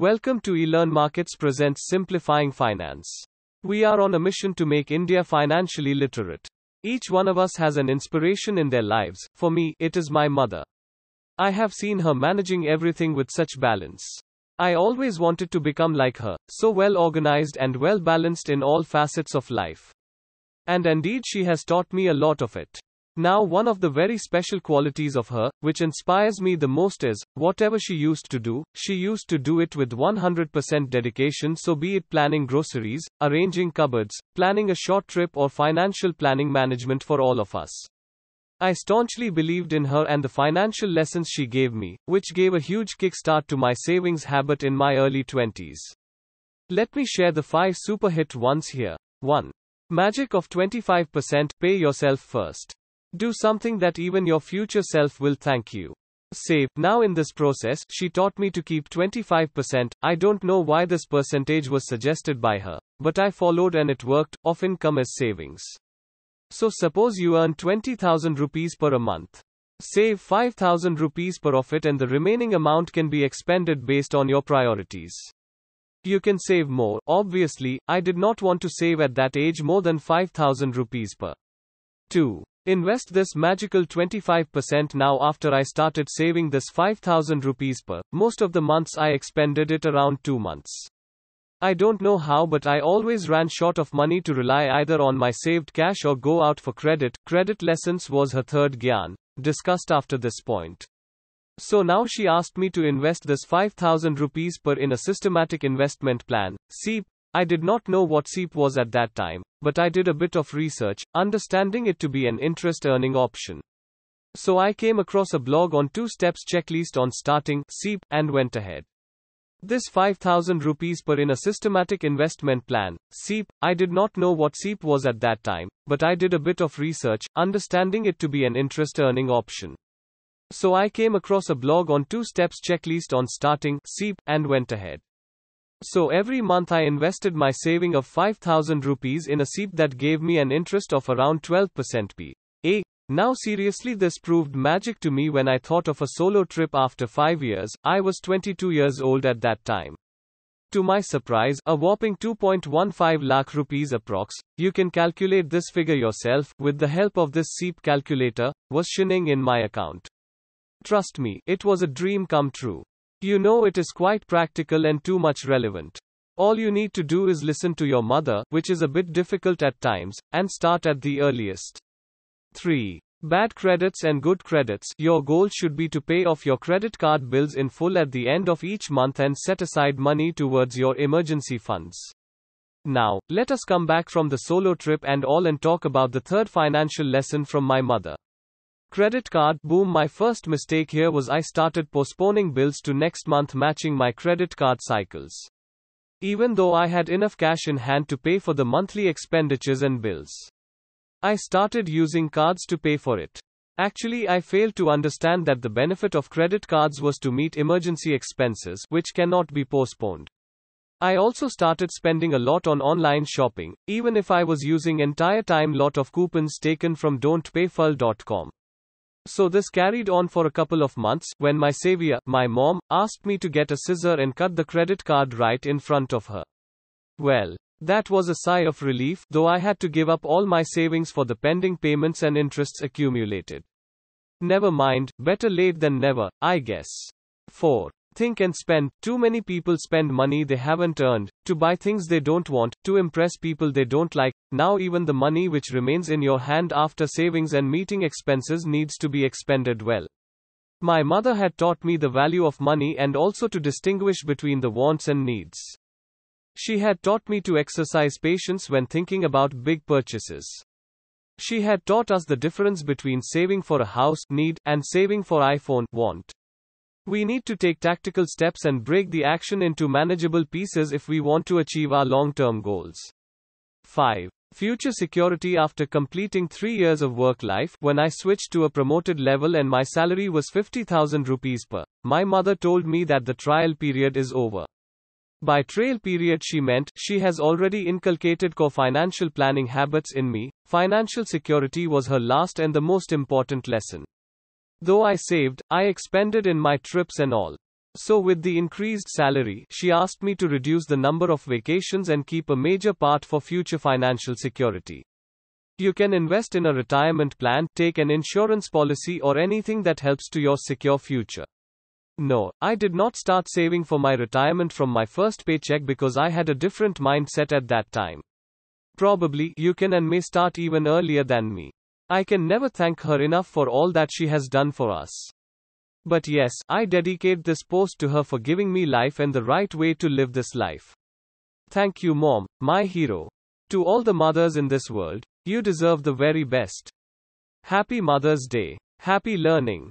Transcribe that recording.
Welcome to eLearn Markets presents Simplifying Finance. We are on a mission to make India financially literate. Each one of us has an inspiration in their lives. For me, it is my mother. I have seen her managing everything with such balance. I always wanted to become like her, so well organized and well balanced in all facets of life. And indeed, she has taught me a lot of it. Now, one of the very special qualities of her, which inspires me the most is, whatever she used to do, she used to do it with 100% dedication. So, be it planning groceries, arranging cupboards, planning a short trip, or financial planning management for all of us. I staunchly believed in her and the financial lessons she gave me, which gave a huge kickstart to my savings habit in my early 20s. Let me share the five super hit ones here. 1. Magic of 25% Pay yourself first. Do something that even your future self will thank you. Save. Now, in this process, she taught me to keep 25%. I don't know why this percentage was suggested by her, but I followed and it worked, of income as savings. So, suppose you earn 20,000 rupees per a month. Save 5,000 rupees per of it, and the remaining amount can be expended based on your priorities. You can save more. Obviously, I did not want to save at that age more than 5,000 rupees per. 2. Invest this magical 25% now after I started saving this 5000 rupees per. Most of the months I expended it around 2 months. I don't know how but I always ran short of money to rely either on my saved cash or go out for credit. Credit lessons was her third gyan, discussed after this point. So now she asked me to invest this 5000 rupees per in a systematic investment plan, SIP, I did not know what SIP was at that time, but I did a bit of research, understanding it to be an interest earning option. So I came across a blog on two steps checklist on starting SIP and went ahead. This 5000 rupees per in a systematic investment plan, SIP, I did not know what SIP was at that time, but I did a bit of research, understanding it to be an interest earning option. So I came across a blog on two steps checklist on starting SIP and went ahead. So every month I invested my saving of 5000 rupees in a SIP that gave me an interest of around 12% p. A. Now seriously this proved magic to me when I thought of a solo trip after 5 years. I was 22 years old at that time. To my surprise, a whopping 2.15 lakh rupees approx, you can calculate this figure yourself, with the help of this SIP calculator, was shining in my account. Trust me, it was a dream come true. You know it is quite practical and too much relevant. All you need to do is listen to your mother, which is a bit difficult at times, and start at the earliest. 3. Bad credits and good credits. Your goal should be to pay off your credit card bills in full at the end of each month and set aside money towards your emergency funds. Now, let us come back from the solo trip and all and talk about the third financial lesson from my mother. Credit card boom My first mistake here was I started postponing bills to next month matching my credit card cycles. Even though I had enough cash in hand to pay for the monthly expenditures and bills. I started using cards to pay for it. Actually, I failed to understand that the benefit of credit cards was to meet emergency expenses, which cannot be postponed. I also started spending a lot on online shopping, even if I was using entire time lot of coupons taken from don'tpayfull.com. So this carried on for a couple of months, when my savior, my mom, asked me to get a scissor and cut the credit card right in front of her. Well, that was a sigh of relief, though I had to give up all my savings for the pending payments and interests accumulated. Never mind, better late than never, I guess. 4. Think and spend. Too many people spend money they haven't earned, to buy things they don't want, to impress people they don't like. Now, even the money which remains in your hand after savings and meeting expenses needs to be expended well. My mother had taught me the value of money and also to distinguish between the wants and needs. She had taught me to exercise patience when thinking about big purchases. She had taught us the difference between saving for a house need and saving for iPhone want. We need to take tactical steps and break the action into manageable pieces if we want to achieve our long term goals. 5. Future security after completing 3 years of work life when I switched to a promoted level and my salary was 50,000 rupees per my mother told me that the trial period is over by trial period she meant she has already inculcated core financial planning habits in me financial security was her last and the most important lesson Though I saved, I expended in my trips and all. So, with the increased salary, she asked me to reduce the number of vacations and keep a major part for future financial security. You can invest in a retirement plan, take an insurance policy, or anything that helps to your secure future. No, I did not start saving for my retirement from my first paycheck because I had a different mindset at that time. Probably, you can and may start even earlier than me. I can never thank her enough for all that she has done for us. But yes, I dedicate this post to her for giving me life and the right way to live this life. Thank you, Mom, my hero. To all the mothers in this world, you deserve the very best. Happy Mother's Day. Happy learning.